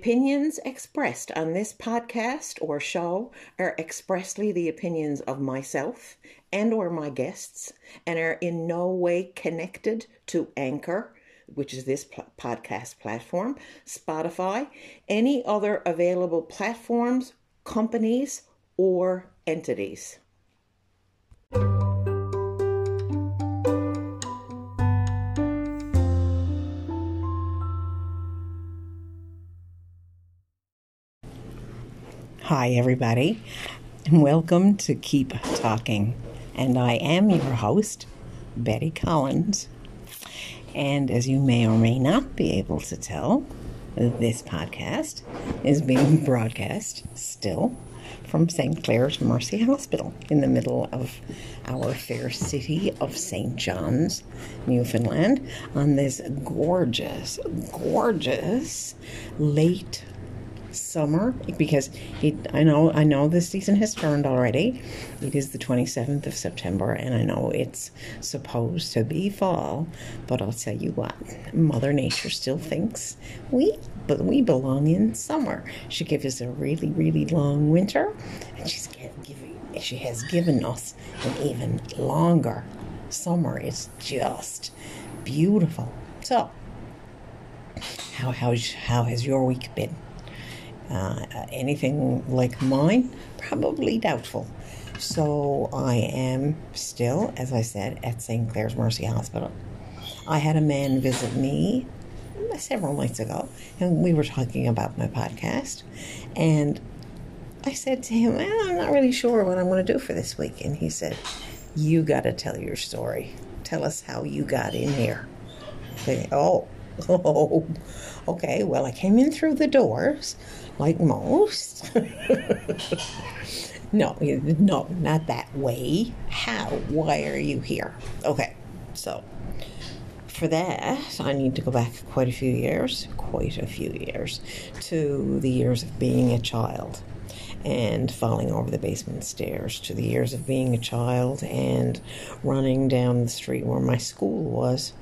opinions expressed on this podcast or show are expressly the opinions of myself and or my guests and are in no way connected to Anchor, which is this podcast platform, Spotify, any other available platforms, companies, or entities. Hi, everybody, and welcome to Keep Talking. And I am your host, Betty Collins. And as you may or may not be able to tell, this podcast is being broadcast still from St. Clare's Mercy Hospital in the middle of our fair city of St. John's, Newfoundland, on this gorgeous, gorgeous late summer because it, I know I know the season has turned already. It is the 27th of September and I know it's supposed to be fall, but I'll tell you what, Mother Nature still thinks we but we belong in summer. She gives us a really really long winter and she's giving she has given us an even longer summer. It's just beautiful. So, how how how has your week been? Uh, anything like mine, probably doubtful. So I am still, as I said, at St. Clare's Mercy Hospital. I had a man visit me several nights ago, and we were talking about my podcast. And I said to him, well, I'm not really sure what I'm going to do for this week. And he said, You got to tell your story. Tell us how you got in here. Say, oh, oh, okay. Well, I came in through the doors like most. no, no, not that way. How? Why are you here? Okay, so for that, I need to go back quite a few years, quite a few years, to the years of being a child and falling over the basement stairs, to the years of being a child and running down the street where my school was,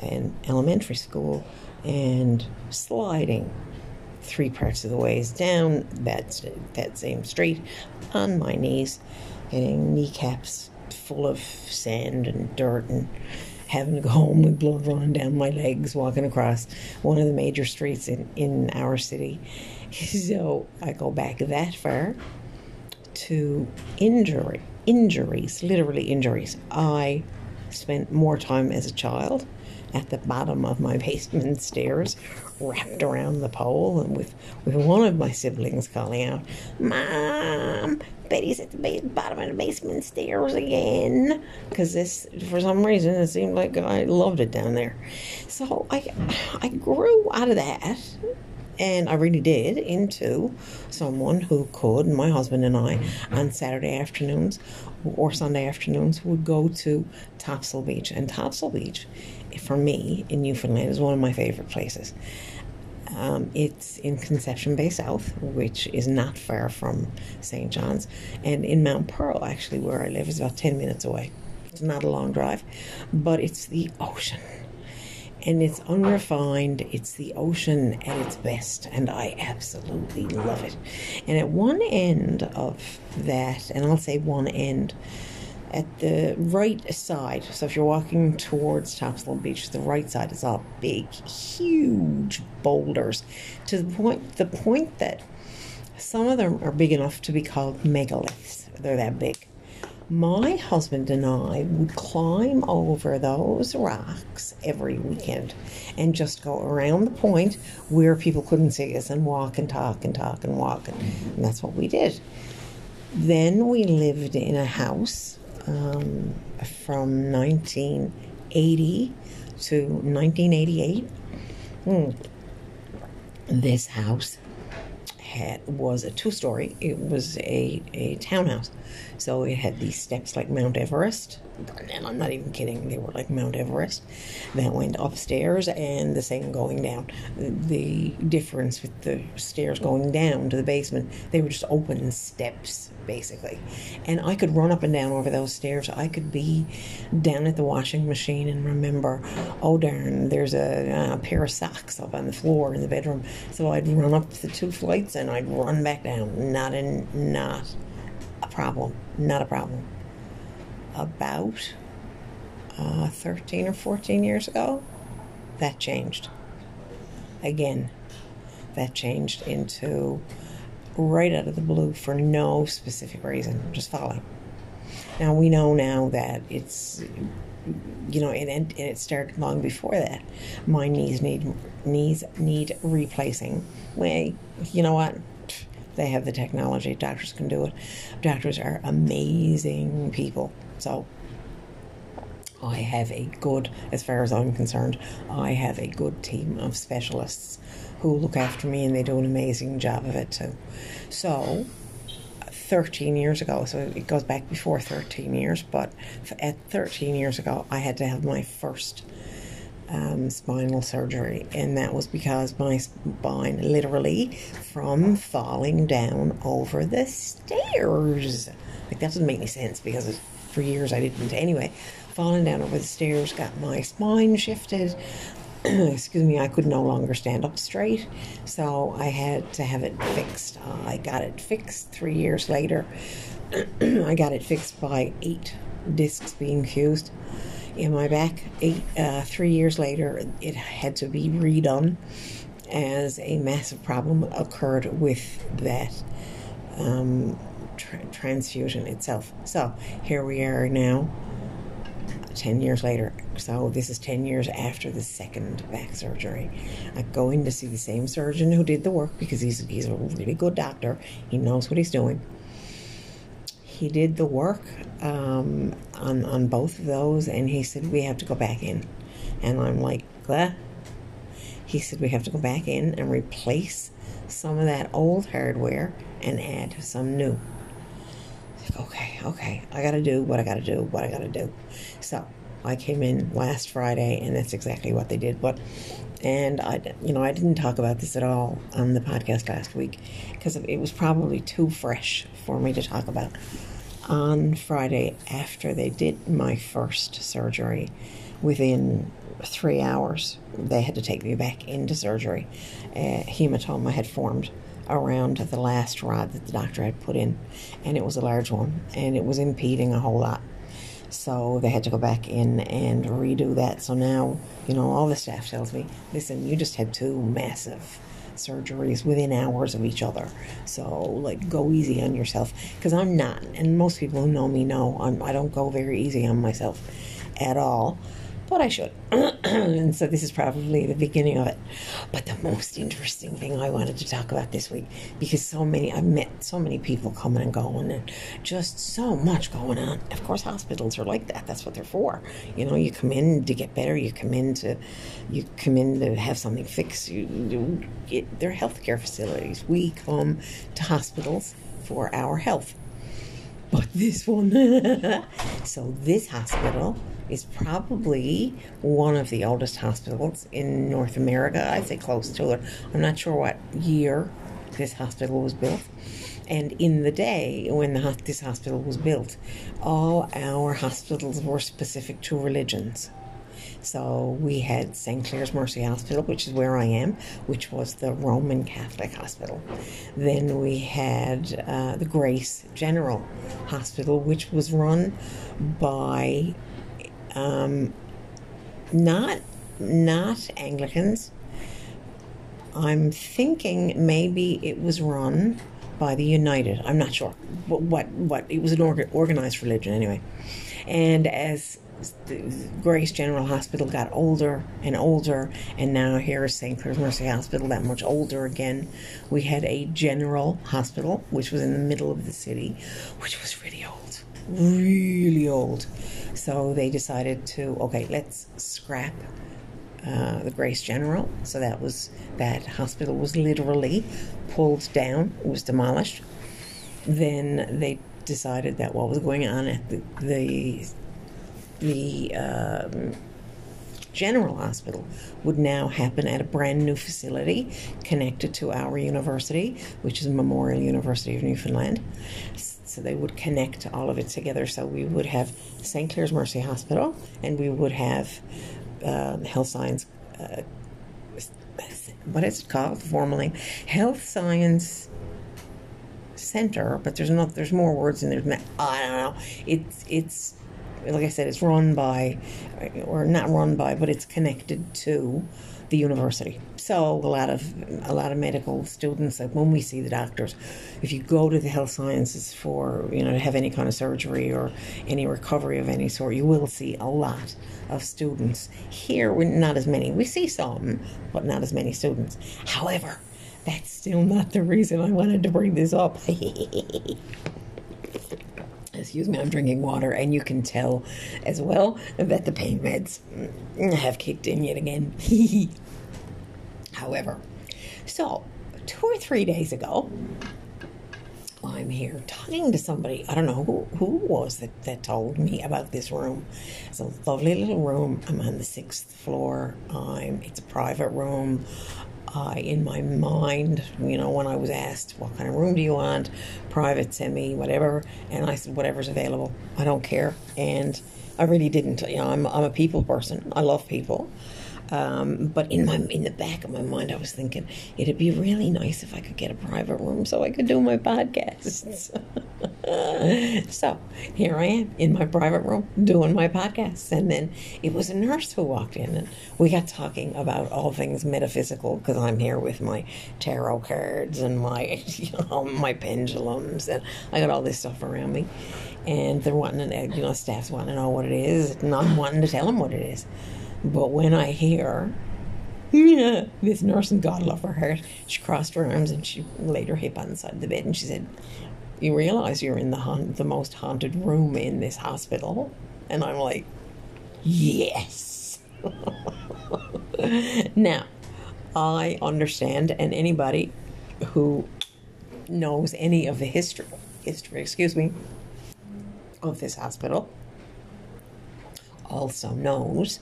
an elementary school, and sliding three parts of the ways down that, that same street on my knees, getting kneecaps full of sand and dirt and having to go home with blood running down my legs walking across one of the major streets in, in our city. So I go back that far to injury, injuries, literally injuries. I spent more time as a child at the bottom of my basement stairs, wrapped around the pole, and with, with one of my siblings calling out, Mom, Betty's at the bottom of the basement stairs again. Because this, for some reason, it seemed like I loved it down there. So I, I grew out of that and I really did into someone who could, my husband and I, on Saturday afternoons or Sunday afternoons, would go to Topsail Beach. And Topsail Beach for me in Newfoundland is one of my favorite places. Um, it's in Conception Bay South, which is not far from St. John's, and in Mount Pearl, actually, where I live, is about 10 minutes away. It's not a long drive, but it's the ocean. And it's unrefined, it's the ocean at its best, and I absolutely love it. And at one end of that, and I'll say one end, at the right side. So if you're walking towards Topsail Beach, the right side is all big, huge boulders to the point the point that some of them are big enough to be called megaliths. They're that big. My husband and I would climb over those rocks every weekend and just go around the point where people couldn't see us and walk and talk and talk and walk. And, that's what we did. Then we lived in a house um, from 1980 to 1988. Hmm. This house had was a two-story. It was a, a townhouse, so it had these steps like Mount Everest and I'm not even kidding, they were like Mount Everest that went upstairs and the same going down. The difference with the stairs going down to the basement, they were just open steps basically. And I could run up and down over those stairs. I could be down at the washing machine and remember, oh darn, there's a, a pair of socks up on the floor in the bedroom. So I'd run up the two flights and I'd run back down. Not in, not a problem. Not a problem about uh, 13 or 14 years ago, that changed. Again, that changed into right out of the blue for no specific reason, just falling. Now we know now that it's, you know, and, it started long before that. My knees need knees need replacing. Well, you know what? They have the technology. Doctors can do it. Doctors are amazing people. So I have a good, as far as I'm concerned, I have a good team of specialists who look after me and they do an amazing job of it too. So, 13 years ago, so it goes back before 13 years, but at 13 years ago, I had to have my first um, spinal surgery, and that was because my spine literally from falling down over the stairs. Like, that doesn't make any sense because for years I didn't anyway. Falling down over the stairs, got my spine shifted. Excuse me, I could no longer stand up straight, so I had to have it fixed. Uh, I got it fixed three years later. I got it fixed by eight discs being fused in my back. Eight, uh, three years later, it had to be redone as a massive problem occurred with that um, tra- transfusion itself. So here we are now, 10 years later. So this is 10 years after the second back surgery. I go in to see the same surgeon who did the work because he's, he's a really good doctor. He knows what he's doing. He did the work um, on, on both of those and he said, We have to go back in. And I'm like, what? He said, We have to go back in and replace some of that old hardware and add some new okay, okay, I got to do what I got to do, what I got to do. So I came in last Friday, and that's exactly what they did. But and I, you know, I didn't talk about this at all on the podcast last week because it was probably too fresh for me to talk about. On Friday, after they did my first surgery, within three hours, they had to take me back into surgery. A hematoma had formed around the last rod that the doctor had put in, and it was a large one, and it was impeding a whole lot. So they had to go back in and redo that. So now, you know, all the staff tells me, listen, you just had two massive surgeries within hours of each other. So, like, go easy on yourself. Because I'm not, and most people who know me know I'm, I don't go very easy on myself at all but I should. and so this is probably the beginning of it. But the most interesting thing I wanted to talk about this week, because so many, I've met so many people coming and going and just so much going on. Of course, hospitals are like that. That's what they're for. You know, you come in to get better, you come in to, you come in to have something fixed. You, you it, they're healthcare facilities. We come to hospitals for our health. But this one, so this hospital is probably one of the oldest hospitals in North America. I'd say close to it. I'm not sure what year this hospital was built. And in the day when the, this hospital was built, all our hospitals were specific to religions. So we had St. Clare's Mercy Hospital, which is where I am, which was the Roman Catholic hospital. Then we had uh, the Grace General Hospital, which was run by um, not not Anglicans. I'm thinking maybe it was run by the United. I'm not sure what what, what it was an organized religion anyway. And as Grace General Hospital got older and older, and now here is St. Clare's Mercy Hospital, that much older again. We had a general hospital, which was in the middle of the city, which was really old, really old. So they decided to, okay, let's scrap uh, the Grace General. So that was, that hospital was literally pulled down, was demolished. Then they decided that what was going on at the, the the um, General Hospital would now happen at a brand new facility connected to our university, which is Memorial University of Newfoundland. So they would connect all of it together. So we would have St. Clare's Mercy Hospital, and we would have uh, Health Science. Uh, what is it called formally? Health Science Center, but there's not. There's more words in there. I don't know. It's it's like I said, it's run by, or not run by, but it's connected to the university. So a lot of a lot of medical students, like when we see the doctors, if you go to the health sciences for you know to have any kind of surgery or any recovery of any sort, you will see a lot of students. Here, we're not as many. We see some, but not as many students. However, that's still not the reason I wanted to bring this up. excuse me, I'm drinking water, and you can tell as well that the pain meds have kicked in yet again. However, so two or three days ago, I'm here talking to somebody. I don't know who, who was that, that told me about this room. It's a lovely little room. I'm on the sixth floor. I'm, it's a private room. In my mind, you know, when I was asked, what kind of room do you want? Private, semi, whatever. And I said, whatever's available. I don't care. And I really didn't. You know, I'm, I'm a people person. I love people. Um, but in my in the back of my mind, I was thinking it'd be really nice if I could get a private room so I could do my podcasts. so here I am in my private room doing my podcasts, and then it was a nurse who walked in, and we got talking about all things metaphysical because I'm here with my tarot cards and my you know my pendulums, and I got all this stuff around me, and they're wanting to you know staff's wanting to know what it is, and I'm wanting to tell them what it is. But when I hear, this nurse and God love her heart, she crossed her arms and she laid her hip on the side of the bed and she said, "You realize you're in the the most haunted room in this hospital?" And I'm like, "Yes." now, I understand, and anybody who knows any of the history, history, excuse me, of this hospital also knows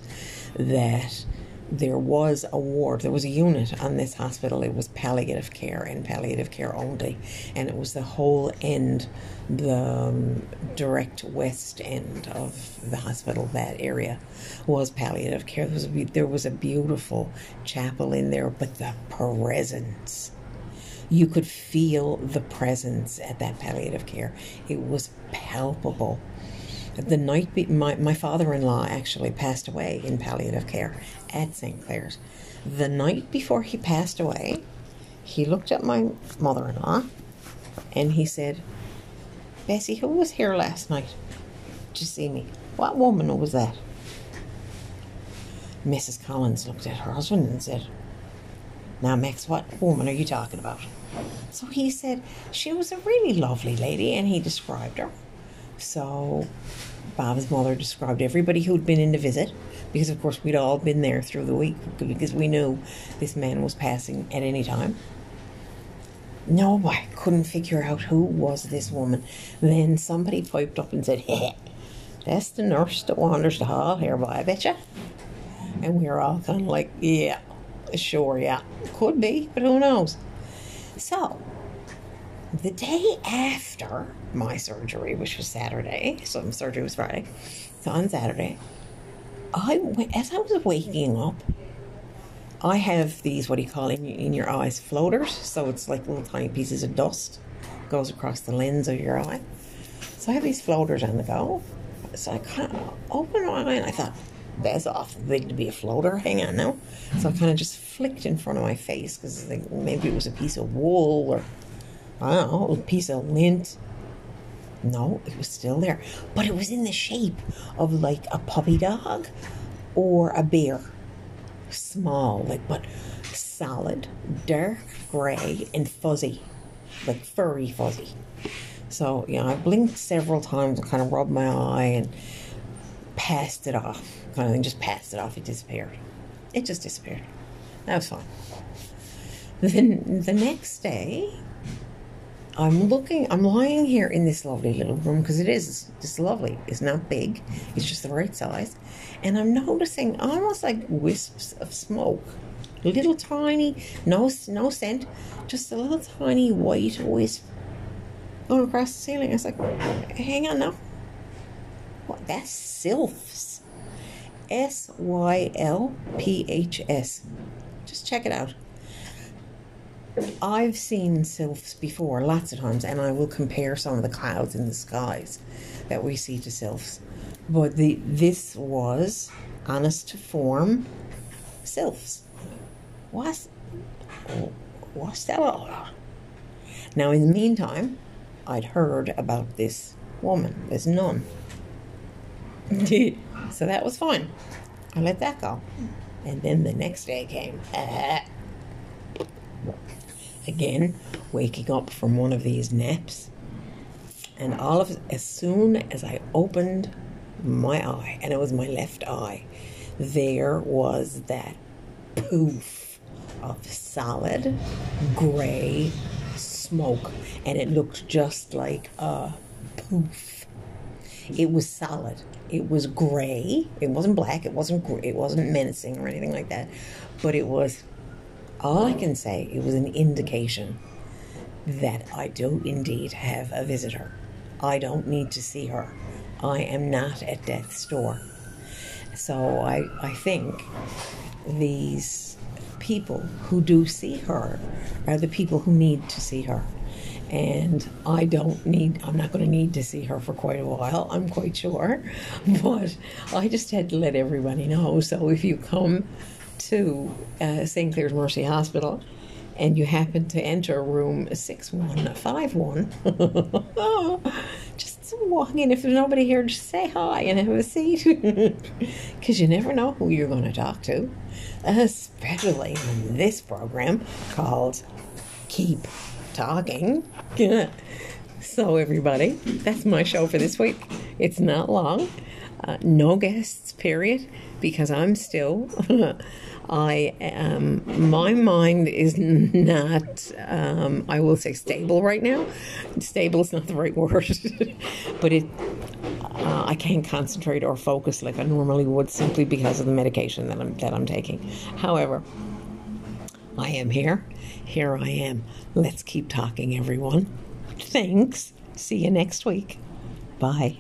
that there was a ward, there was a unit on this hospital. It was palliative care and palliative care only, and it was the whole end, the um, direct west end of the hospital. That area was palliative care. There was a, there was a beautiful chapel in there, but the presence. You could feel the presence at that palliative care. It was palpable the night be- my, my father-in-law actually passed away in palliative care at st clare's. The night before he passed away he looked at my mother-in-law and he said bessie who was here last night to see me? What woman was that? Mrs collins looked at her husband and said now max what woman are you talking about? So he said she was a really lovely lady and he described her so Bob's mother described everybody who'd been in to visit, because of course we'd all been there through the week because we knew this man was passing at any time. No, I couldn't figure out who was this woman. Then somebody piped up and said, hey, that's the nurse that wanders the hall here, boy, I betcha. And we were all kind of like, yeah, sure, yeah. Could be, but who knows? So, the day after my surgery, which was Saturday, so my surgery was Friday, so on Saturday, I as I was waking up, I have these what do you call in, in your eyes floaters. So it's like little tiny pieces of dust goes across the lens of your eye. So I have these floaters on the go. So I kind of opened my eye and I thought, that's awful big to be a floater. Hang on now. So I kind of just flicked in front of my face because maybe it was a piece of wool or I don't know, a piece of lint. No, it was still there. But it was in the shape of like a puppy dog or a bear. Small, like, but solid, dark gray and fuzzy, like furry fuzzy. So, know, I blinked several times and kind of rubbed my eye and passed it off. Kind of thing, just passed it off. It disappeared. It just disappeared. That was fine. Then the next day, I'm looking, I'm lying here in this lovely little room because it is, just lovely. It's not big, it's just the right size. And I'm noticing almost like wisps of smoke. Little tiny, no, no scent, just a little tiny white wisp going across the ceiling. I was like, hang on now. What? That's sylphs. S Y L P H S. Just check it out. I've seen sylphs before, lots of times, and I will compare some of the clouds in the skies that we see to sylphs. But the this was honest to form sylphs. What's what's that all? Now, in the meantime, I'd heard about this woman, this nun. so that was fine. I let that go. And then the next day came. again, waking up from one of these naps. And all of as soon as I opened my eye, and it was my left eye, there was that poof of solid gray smoke, and it looked just like a poof. It was solid. It was gray. It wasn't black. It wasn't. Gray, It wasn't menacing or anything like that. But it was all I can say, it was an indication that I do indeed have a visitor. I don't need to see her. I am not at death's door. So I, I think these people who do see her are the people who need to see her. And I don't need, I'm not going to need to see her for quite a while, I'm quite sure. But I just had to let everybody know. So if you come to uh, St. Clare's Mercy Hospital and you happen to enter room 6151, just walk in. If there's nobody here, just say hi and have a seat. Because you never know who you're going to talk to, especially in this program called Keep Talking. so, everybody, that's my show for this week. It's not long, uh, no guests, period, because I'm still. I am, my mind is not, um, I will say stable right now. Stable is not the right word, but it, uh, I can't concentrate or focus like I normally would simply because of the medication that I'm, that I'm taking. However, I am here. Here I am. Let's keep talking, everyone. Thanks. See you next week. Bye.